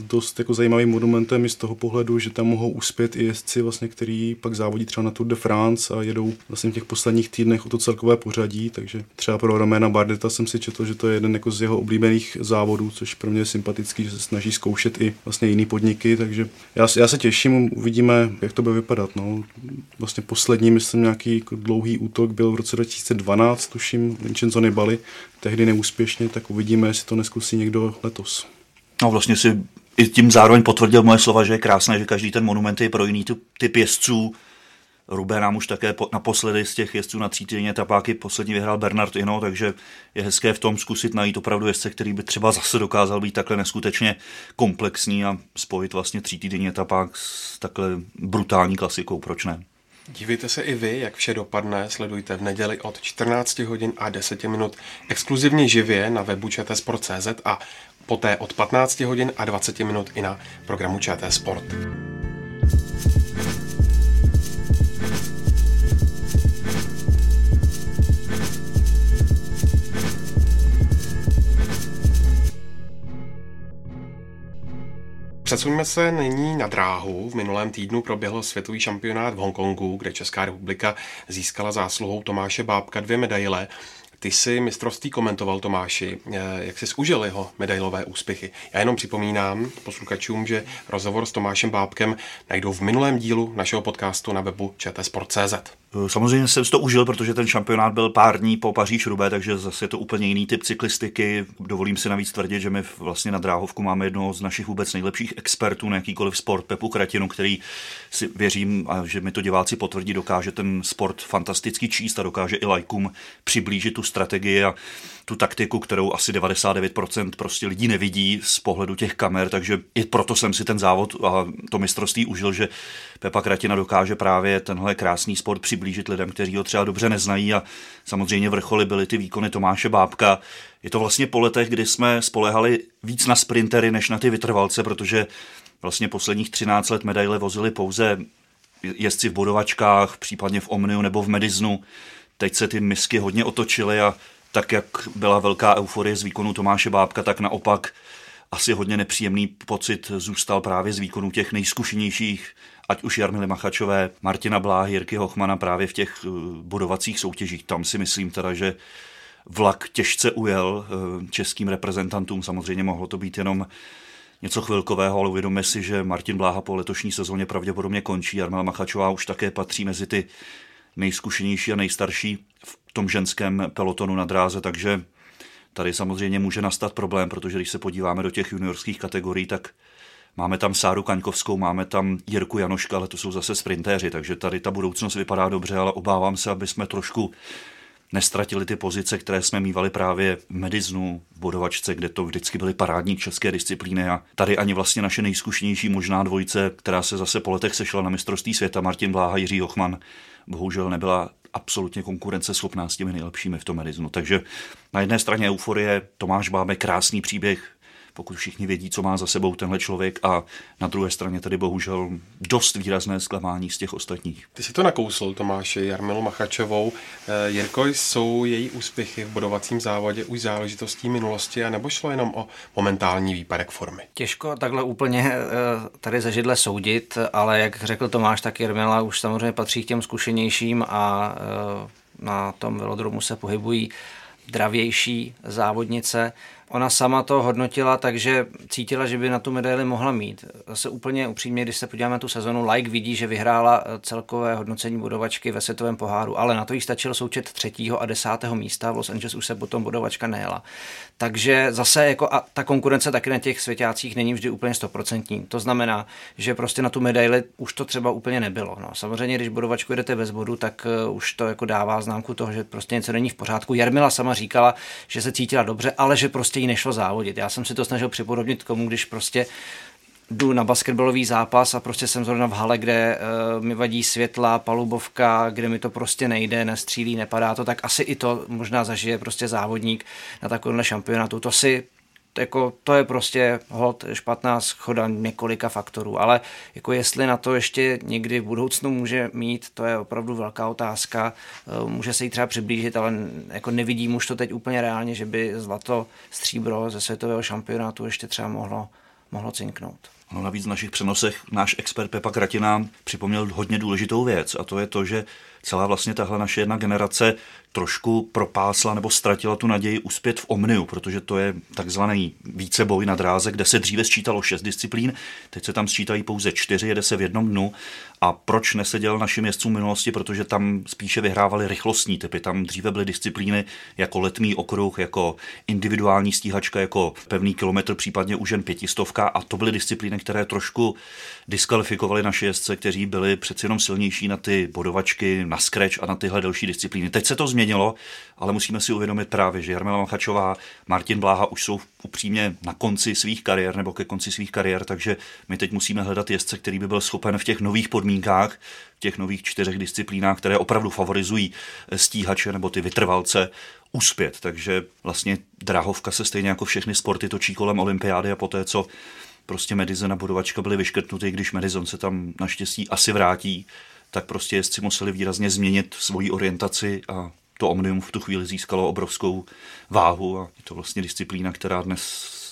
dost jako zajímavým monumentem i z toho pohledu, že tam mohou uspět i jezdci, vlastně, který pak závodí třeba na Tour de France a jedou vlastně v těch posledních týdnech o to celkové pořadí, takže třeba pro Roména Bardeta jsem si četl, že to je jeden jako z jeho oblíbených závodů, což pro mě je sympatický, že se snaží zkoušet i vlastně jiný podniky, takže já, já se těším, uvidíme, jak to bude vypadat. No. Vlastně poslední, myslím, nějaký dlouhý útok byl v roce 2012, tuším, Vincenzo Nibali, tehdy neúspěšně, tak uvidíme, jestli to neskusí někdo letos. No vlastně si i tím zároveň potvrdil moje slova, že je krásné, že každý ten monument je pro jiný typ jezdců, Rubé nám už také po, naposledy z těch jezdců na třítydenní etapáky poslední vyhrál Bernard Ino, takže je hezké v tom zkusit najít opravdu jezdce, který by třeba zase dokázal být takhle neskutečně komplexní a spojit vlastně třítydenní etapák s takhle brutální klasikou, proč ne? Dívejte se i vy, jak vše dopadne. Sledujte v neděli od 14 hodin a 10 minut exkluzivně živě na webu čtsport.cz a poté od 15 hodin a 20 minut i na programu ČT Sport. Přesuňme se nyní na dráhu. V minulém týdnu proběhl světový šampionát v Hongkongu, kde Česká republika získala zásluhou Tomáše Bábka dvě medaile. Ty jsi mistrovství komentoval, Tomáši, eh, jak jsi užil jeho medailové úspěchy. Já jenom připomínám posluchačům, že rozhovor s Tomášem Bábkem najdou v minulém dílu našeho podcastu na webu čtsport.cz. Eh, samozřejmě jsem si to užil, protože ten šampionát byl pár dní po paříž rubé takže zase je to úplně jiný typ cyklistiky. Dovolím si navíc tvrdit, že my vlastně na dráhovku máme jednoho z našich vůbec nejlepších expertů na jakýkoliv sport, Pepu Kratinu, který si věřím, a že mi to diváci potvrdí, dokáže ten sport fantasticky číst a dokáže i lajkům přiblížit tu strategii a tu taktiku, kterou asi 99% prostě lidí nevidí z pohledu těch kamer, takže i proto jsem si ten závod a to mistrovství užil, že Pepa Kratina dokáže právě tenhle krásný sport přiblížit lidem, kteří ho třeba dobře neznají a samozřejmě vrcholy byly ty výkony Tomáše Bábka. Je to vlastně po letech, kdy jsme spolehali víc na sprintery než na ty vytrvalce, protože vlastně posledních 13 let medaile vozili pouze jezdci v bodovačkách, případně v Omniu nebo v Mediznu. Teď se ty misky hodně otočily a tak jak byla velká euforie z výkonu Tomáše Bábka, tak naopak asi hodně nepříjemný pocit zůstal právě z výkonu těch nejzkušenějších, ať už Jarmily Machačové, Martina Bláhy, Jirky Hochmana právě v těch eh, bodovacích soutěžích. Tam si myslím teda, že vlak těžce ujel eh, českým reprezentantům. Samozřejmě mohlo to být jenom něco chvilkového, ale uvědomme si, že Martin Bláha po letošní sezóně pravděpodobně končí. Jarmila Machačová už také patří mezi ty nejzkušenější a nejstarší v tom ženském pelotonu na dráze, takže tady samozřejmě může nastat problém, protože když se podíváme do těch juniorských kategorií, tak máme tam Sáru Kaňkovskou, máme tam Jirku Janoška, ale to jsou zase sprintéři, takže tady ta budoucnost vypadá dobře, ale obávám se, aby jsme trošku nestratili ty pozice, které jsme mývali právě v mediznu, v bodovačce, kde to vždycky byly parádní české disciplíny a tady ani vlastně naše nejzkušenější možná dvojice, která se zase po letech sešla na mistrovství světa, Martin Bláha, Jiří Hochman, bohužel nebyla absolutně konkurenceschopná s těmi nejlepšími v tom mediznu. Takže na jedné straně euforie, Tomáš Bábe, krásný příběh, pokud všichni vědí, co má za sebou tenhle člověk a na druhé straně tady bohužel dost výrazné zklamání z těch ostatních. Ty si to nakousl, Tomáši, Jarmilu Machačovou. Eh, Jirko, jsou její úspěchy v bodovacím závodě už záležitostí minulosti a nebo šlo jenom o momentální výpadek formy? Těžko takhle úplně eh, tady ze židle soudit, ale jak řekl Tomáš, tak Jarmila už samozřejmě patří k těm zkušenějším a eh, na tom velodromu se pohybují dravější závodnice. Ona sama to hodnotila, takže cítila, že by na tu medaili mohla mít. Zase úplně upřímně, když se podíváme na tu sezonu, Like vidí, že vyhrála eh, celkové hodnocení bodovačky ve světovém poháru, ale na to jí stačil součet třetího a desátého místa. V Los Angeles už se potom bodovačka nejela. Takže zase jako a ta konkurence taky na těch světácích není vždy úplně stoprocentní. To znamená, že prostě na tu medaili už to třeba úplně nebylo. No, samozřejmě, když bodovačku jedete bez bodu, tak uh, už to jako dává známku toho, že prostě něco není v pořádku. Jarmila sama říkala, že se cítila dobře, ale že prostě jí nešlo závodit. Já jsem si to snažil připodobnit komu, když prostě jdu na basketbalový zápas a prostě jsem zrovna v hale, kde uh, mi vadí světla, palubovka, kde mi to prostě nejde, nestřílí, nepadá to, tak asi i to možná zažije prostě závodník na takovémhle šampionátu. To si jako to je prostě hod špatná schoda několika faktorů, ale jako jestli na to ještě někdy v budoucnu může mít, to je opravdu velká otázka. Eh, může se jí třeba přiblížit, ale jako nevidím už to teď úplně reálně, že by zlato stříbro ze světového šampionátu ještě třeba mohlo, mohlo cinknout. No navíc v našich přenosech náš expert Pepa Kratina připomněl hodně důležitou věc a to je to, že celá vlastně tahle naše jedna generace trošku propásla nebo ztratila tu naději uspět v Omniu, protože to je takzvaný víceboj na dráze, kde se dříve sčítalo šest disciplín, teď se tam sčítají pouze čtyři, jede se v jednom dnu. A proč neseděl našim jezdcům minulosti? Protože tam spíše vyhrávali rychlostní typy. Tam dříve byly disciplíny jako letmý okruh, jako individuální stíhačka, jako pevný kilometr, případně už jen pětistovka. A to byly disciplíny, které trošku diskvalifikovaly naše jezdce, kteří byli přeci jenom silnější na ty bodovačky, na scratch a na tyhle další disciplíny. Teď se to změnilo, ale musíme si uvědomit právě, že Jarmila Machačová, Martin Bláha už jsou upřímně na konci svých kariér nebo ke konci svých kariér, takže my teď musíme hledat jezdce, který by byl schopen v těch nových podmínkách, v těch nových čtyřech disciplínách, které opravdu favorizují stíhače nebo ty vytrvalce, uspět. Takže vlastně dráhovka se stejně jako všechny sporty točí kolem olympiády a poté, co prostě Medizon a bodovačka byly vyškrtnuty, když Medizon se tam naštěstí asi vrátí, tak prostě jezdci museli výrazně změnit svoji orientaci a to Omnium v tu chvíli získalo obrovskou váhu a je to vlastně disciplína, která dnes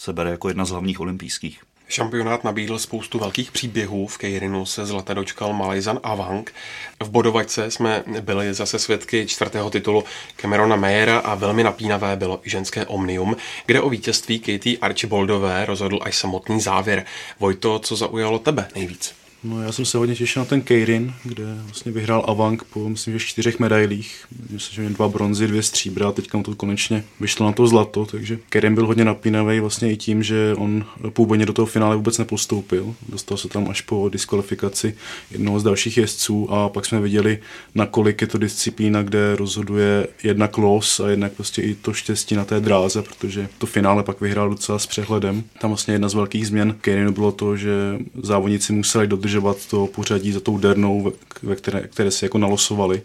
se bere jako jedna z hlavních olympijských. Šampionát nabídl spoustu velkých příběhů. V Kejrinu se zlata dočkal Malajzan Avang. V bodovačce jsme byli zase svědky čtvrtého titulu Camerona Mayera a velmi napínavé bylo i ženské Omnium, kde o vítězství Katie Archibaldové rozhodl až samotný závěr. Vojto, co zaujalo tebe nejvíc? No já jsem se hodně těšil na ten Keirin, kde vlastně vyhrál Avang po, myslím, že čtyřech medailích. Myslím, že dva bronzy, dvě stříbra a teďka mu to konečně vyšlo na to zlato, takže Keirin byl hodně napínavý vlastně i tím, že on původně do toho finále vůbec nepostoupil. Dostal se tam až po diskvalifikaci jednoho z dalších jezdců a pak jsme viděli, nakolik je to disciplína, kde rozhoduje jednak los a jednak prostě i to štěstí na té dráze, protože to finále pak vyhrál docela s přehledem. Tam vlastně jedna z velkých změn Keirinu bylo to, že závodníci museli dodržet dodržovat to pořadí za tou dernou, ve které, které si jako nalosovali.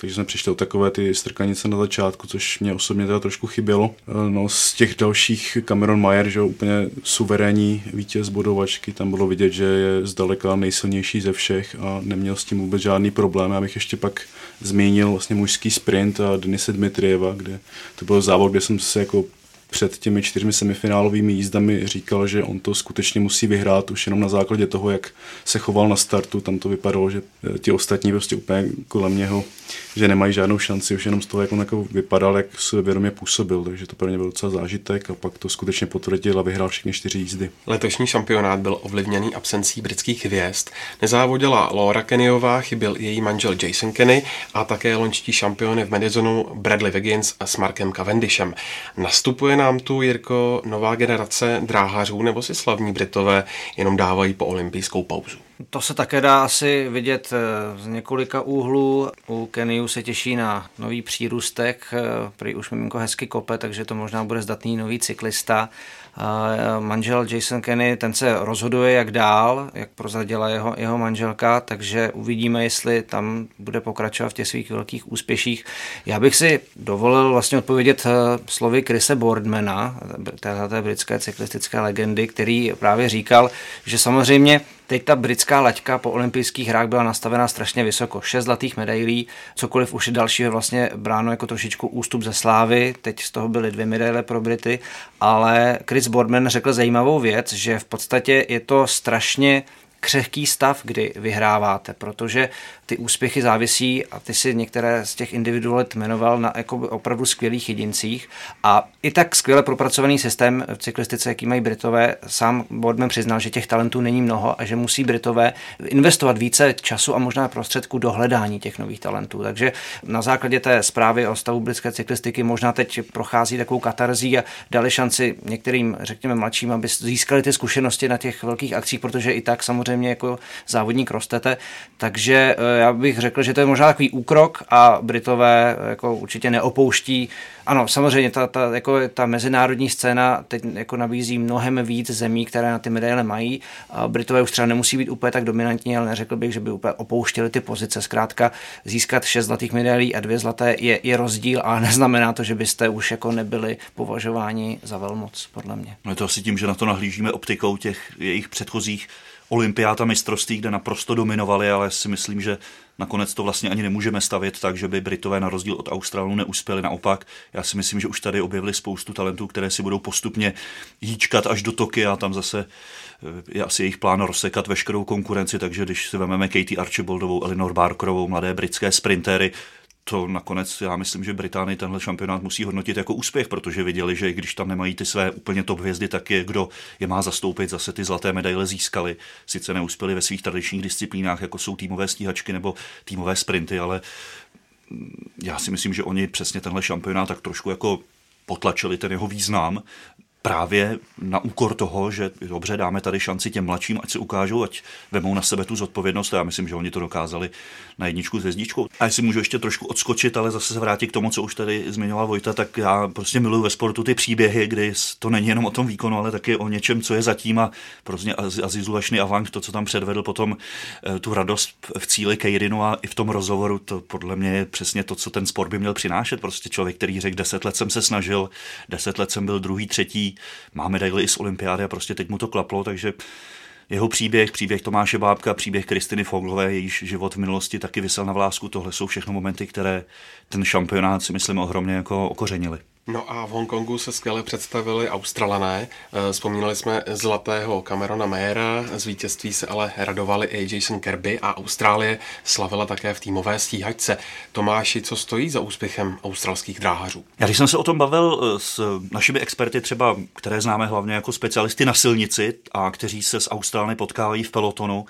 Takže jsme přišli o takové ty strkanice na začátku, což mě osobně teda trošku chybělo. No z těch dalších Cameron Mayer, že úplně suverénní vítěz bodovačky, tam bylo vidět, že je zdaleka nejsilnější ze všech a neměl s tím vůbec žádný problém. Já bych ještě pak zmínil vlastně mužský sprint a Denise Dmitrieva, kde to byl závod, kde jsem se jako před těmi čtyřmi semifinálovými jízdami říkal, že on to skutečně musí vyhrát už jenom na základě toho, jak se choval na startu. Tam to vypadalo, že eh, ti ostatní prostě úplně kolem něho, že nemají žádnou šanci, už jenom z toho, jak on jako vypadal, jak se vědomě působil. Takže to pro ně byl docela zážitek a pak to skutečně potvrdil a vyhrál všechny čtyři jízdy. Letošní šampionát byl ovlivněný absencí britských hvězd. Nezávodila Laura Kennyová, chyběl její manžel Jason Kenny a také lončtí šampiony v Madisonu Bradley Wiggins a s Markem Cavendishem. Nastupuje nám tu, Jirko, nová generace dráhařů nebo si slavní Britové jenom dávají po olympijskou pauzu? To se také dá asi vidět eh, z několika úhlů. U Keniu se těší na nový přírůstek, eh, prý už miminko hezky kope, takže to možná bude zdatný nový cyklista. Manžel Jason Kenny, ten se rozhoduje, jak dál, jak prozradila jeho, jeho manželka, takže uvidíme, jestli tam bude pokračovat v těch svých velkých úspěších. Já bych si dovolil vlastně odpovědět eh, slovy Krise Boardmana, té britské cyklistické legendy, který právě říkal, že samozřejmě Teď ta britská laťka po olympijských hrách byla nastavena strašně vysoko. Šest zlatých medailí, cokoliv už je dalšího vlastně bráno jako trošičku ústup ze slávy. Teď z toho byly dvě medaile pro Brity, ale Chris Boardman řekl zajímavou věc, že v podstatě je to strašně křehký stav, kdy vyhráváte, protože ty úspěchy závisí, a ty si některé z těch individualit jmenoval na jako opravdu skvělých jedincích a i tak skvěle propracovaný systém v cyklistice, jaký mají Britové, sám Boardman přiznal, že těch talentů není mnoho a že musí Britové investovat více času a možná prostředků do hledání těch nových talentů. Takže na základě té zprávy o stavu britské cyklistiky možná teď prochází takovou katarzí a dali šanci některým, řekněme, mladším, aby získali ty zkušenosti na těch velkých akcích, protože i tak samozřejmě jako závodník rostete. Takže eh, já bych řekl, že to je možná takový úkrok a Britové jako určitě neopouští. Ano, samozřejmě ta, ta, jako ta mezinárodní scéna teď jako nabízí mnohem víc zemí, které na ty medaile mají. A Britové už třeba nemusí být úplně tak dominantní, ale neřekl bych, že by úplně opouštěli ty pozice. Zkrátka získat šest zlatých medailí a dvě zlaté je, je rozdíl a neznamená to, že byste už jako nebyli považováni za velmoc, podle mě. No to asi tím, že na to nahlížíme optikou těch jejich předchozích olympiáta mistrovství, kde naprosto dominovali, ale si myslím, že nakonec to vlastně ani nemůžeme stavět tak, že by Britové na rozdíl od Australu neuspěli. Naopak, já si myslím, že už tady objevili spoustu talentů, které si budou postupně jíčkat až do Tokia a tam zase eh, je asi jejich plán rozsekat veškerou konkurenci, takže když si vezmeme Katie Archibaldovou, Elinor Barkerovou, mladé britské sprintery, to nakonec já myslím, že Británii tenhle šampionát musí hodnotit jako úspěch, protože viděli, že když tam nemají ty své úplně top hvězdy, tak je kdo je má zastoupit, zase ty zlaté medaile získali. Sice neuspěli ve svých tradičních disciplínách, jako jsou týmové stíhačky nebo týmové sprinty, ale já si myslím, že oni přesně tenhle šampionát tak trošku jako potlačili ten jeho význam právě na úkor toho, že dobře, dáme tady šanci těm mladším, ať se ukážou, ať vemou na sebe tu zodpovědnost. Já myslím, že oni to dokázali na jedničku s hvězdičkou. A jestli můžu ještě trošku odskočit, ale zase se vrátit k tomu, co už tady zmiňoval Vojta, tak já prostě miluji ve sportu ty příběhy, kdy to není jenom o tom výkonu, ale taky o něčem, co je zatím a prostě Azizu Avant, to, co tam předvedl potom eh, tu radost v cíli Kejrinu a i v tom rozhovoru, to podle mě je přesně to, co ten sport by měl přinášet. Prostě člověk, který řekl, deset let jsem se snažil, deset let jsem byl druhý, třetí, má medaily i z olympiády a prostě teď mu to klaplo, takže jeho příběh, příběh Tomáše Bábka, příběh Kristiny Foglové, jejíž život v minulosti taky vysel na vlásku, tohle jsou všechno momenty, které ten šampionát si myslím ohromně jako okořenili. No a v Hongkongu se skvěle představili Australané. Eh, vzpomínali jsme zlatého Camerona Mayera, z vítězství se ale radovali i Jason Kirby a Austrálie slavila také v týmové stíhačce. Tomáši, co stojí za úspěchem australských dráhařů? Já když jsem se o tom bavil eh, s našimi experty, třeba, které známe hlavně jako specialisty na silnici a kteří se s Austrály potkávají v pelotonu,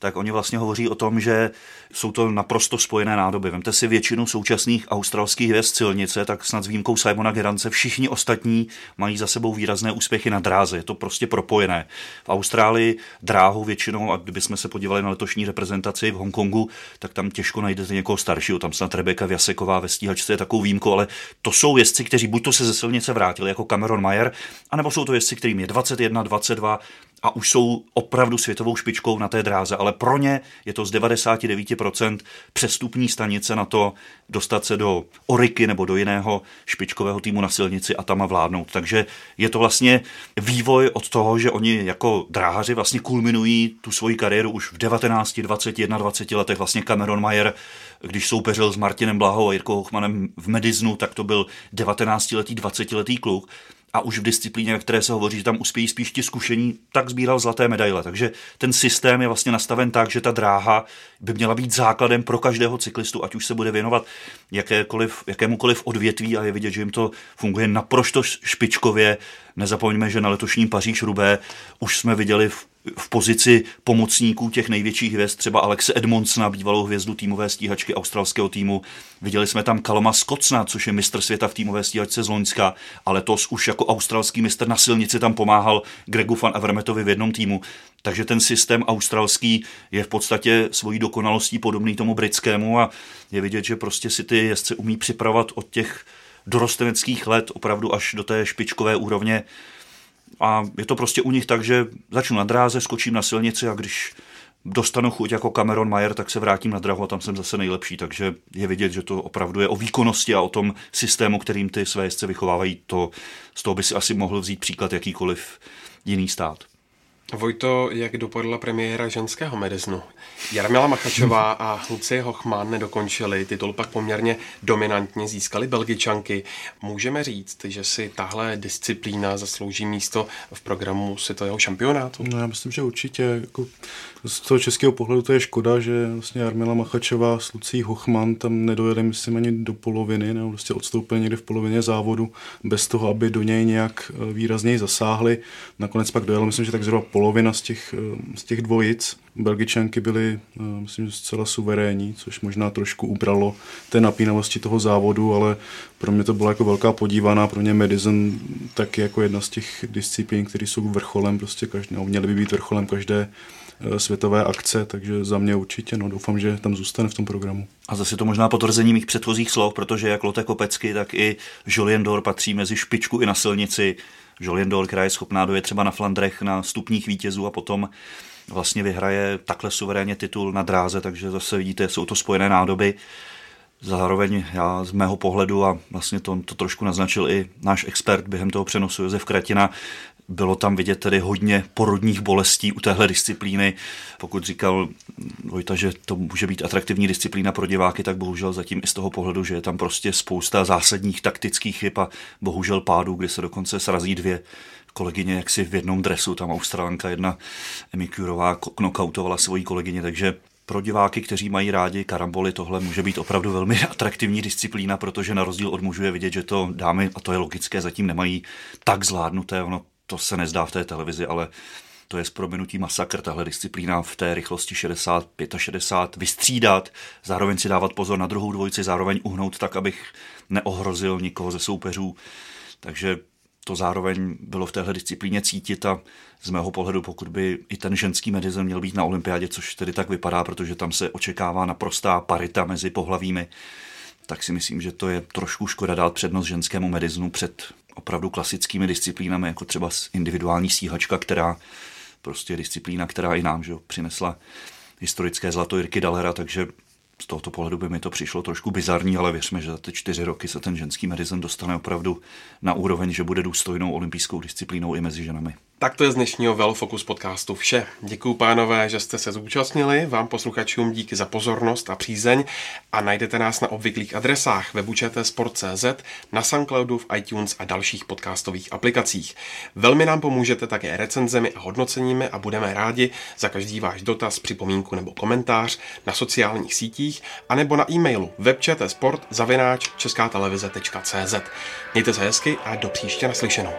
tak oni vlastně hovoří o tom, že jsou to naprosto spojené nádoby. Vemte si většinu současných australských hvězd silnice, tak snad s výjimkou Simona Gerance všichni ostatní mají za sebou výrazné úspěchy na dráze. Je to prostě propojené. V Austrálii dráhu většinou, a kdybychom se podívali na letošní reprezentaci v Hongkongu, tak tam těžko najdete někoho staršího. Tam snad Rebeka Vjaseková ve stíhačce je takovou výjimkou, ale to jsou jezdci, kteří buď to se ze silnice vrátili jako Cameron Mayer, anebo jsou to jezdci, kterým je 21, 22 a už jsou opravdu světovou špičkou na té dráze, ale pro ně je to z 99% přestupní stanice na to dostat se do Oriky nebo do jiného špičkového týmu na silnici a tam a vládnout. Takže je to vlastně vývoj od toho, že oni jako dráhaři vlastně kulminují tu svoji kariéru už v 19, 20, 21 letech. Vlastně Cameron Mayer, když soupeřil s Martinem Blahou a Jirkou Hochmanem v Mediznu, tak to byl 19-letý, 20-letý kluk a už v disciplíně, ve které se hovoří, že tam uspějí spíš ti zkušení, tak sbíral zlaté medaile. Takže ten systém je vlastně nastaven tak, že ta dráha by měla být základem pro každého cyklistu, ať už se bude věnovat jakékoliv, jakémukoliv odvětví a je vidět, že jim to funguje naprosto špičkově. Nezapomeňme, že na letošním Paříž Rubé už jsme viděli v v pozici pomocníků těch největších hvězd, třeba Alexe Edmondsona, bývalou hvězdu týmové stíhačky australského týmu. Viděli jsme tam Kaloma Scotsna, což je mistr světa v týmové stíhačce z Loňska, ale to už jako australský mistr na silnici tam pomáhal Gregu van Avermetovi v jednom týmu. Takže ten systém australský je v podstatě svojí dokonalostí podobný tomu britskému a je vidět, že prostě si ty jezdce umí připravovat od těch dorosteneckých let opravdu až do té špičkové úrovně a je to prostě u nich tak, že začnu na dráze, skočím na silnici a když dostanu chuť jako Cameron Mayer, tak se vrátím na drahu a tam jsem zase nejlepší. Takže je vidět, že to opravdu je o výkonnosti a o tom systému, kterým ty své jezdce vychovávají. To, z toho by si asi mohl vzít příklad jakýkoliv jiný stát. Vojto, jak dopadla premiéra ženského mediznu? Jarmila Machačová a Lucie Hochman nedokončili, titul pak poměrně dominantně získali Belgičanky. Můžeme říct, že si tahle disciplína zaslouží místo v programu světového šampionátu? No já myslím, že určitě. Jako z toho českého pohledu to je škoda, že vlastně Jarmila Machačová s Lucí Hochman tam nedojeli, myslím, ani do poloviny, nebo prostě odstoupili někde v polovině závodu bez toho, aby do něj nějak eh, výrazněji zasáhli. Nakonec pak dojel, myslím, že tak zhruba polovina z těch, eh, z těch dvojic. Belgičanky byly, eh, myslím, zcela suverénní, což možná trošku ubralo té napínavosti toho závodu, ale pro mě to byla jako velká podívaná, pro mě Madison taky jako jedna z těch disciplín, které jsou vrcholem, prostě každý, no, měly by být vrcholem každé světové akce, takže za mě určitě, no doufám, že tam zůstane v tom programu. A zase to možná potvrzení mých předchozích slov, protože jak Lotte Kopecky, tak i Jolien Dor patří mezi špičku i na silnici. Jolien Dor, která je schopná dojet třeba na Flandrech na stupních vítězů a potom vlastně vyhraje takhle suverénně titul na dráze, takže zase vidíte, jsou to spojené nádoby. Zároveň já z mého pohledu, a vlastně to, to trošku naznačil i náš expert během toho přenosu Josef Kratina, bylo tam vidět tedy hodně porodních bolestí u téhle disciplíny. Pokud říkal Vojta, že to může být atraktivní disciplína pro diváky, tak bohužel zatím i z toho pohledu, že je tam prostě spousta zásadních taktických chyb a bohužel pádů, kdy se dokonce srazí dvě kolegyně jaksi v jednom dresu. Tam Australanka jedna Emi Kurová knockoutovala svoji kolegyně, takže pro diváky, kteří mají rádi karamboly, tohle může být opravdu velmi atraktivní disciplína, protože na rozdíl od mužů je vidět, že to dámy, a to je logické, zatím nemají tak zvládnuté. Ono to se nezdá v té televizi, ale to je s proměnutí masakr, tahle disciplína v té rychlosti 60, 65, vystřídat, zároveň si dávat pozor na druhou dvojici, zároveň uhnout tak, abych neohrozil nikoho ze soupeřů. Takže to zároveň bylo v téhle disciplíně cítit a z mého pohledu, pokud by i ten ženský medicin měl být na olympiádě, což tedy tak vypadá, protože tam se očekává naprostá parita mezi pohlavími, tak si myslím, že to je trošku škoda dát přednost ženskému mediznu před opravdu klasickými disciplínami, jako třeba individuální stíhačka, která prostě je disciplína, která i nám že, přinesla historické zlato Jirky Dalera, takže z tohoto pohledu by mi to přišlo trošku bizarní, ale věřme, že za ty čtyři roky se ten ženský medicin dostane opravdu na úroveň, že bude důstojnou olympijskou disciplínou i mezi ženami. Tak to je z dnešního Velofocus podcastu vše. Děkuji pánové, že jste se zúčastnili, vám posluchačům díky za pozornost a přízeň a najdete nás na obvyklých adresách webu Sport.cz, na Soundcloudu, v iTunes a dalších podcastových aplikacích. Velmi nám pomůžete také recenzemi a hodnoceními a budeme rádi za každý váš dotaz, připomínku nebo komentář na sociálních sítích a nebo na e-mailu webčtsport zavináč česká televize.cz. Mějte se hezky a do příště naslyšenou.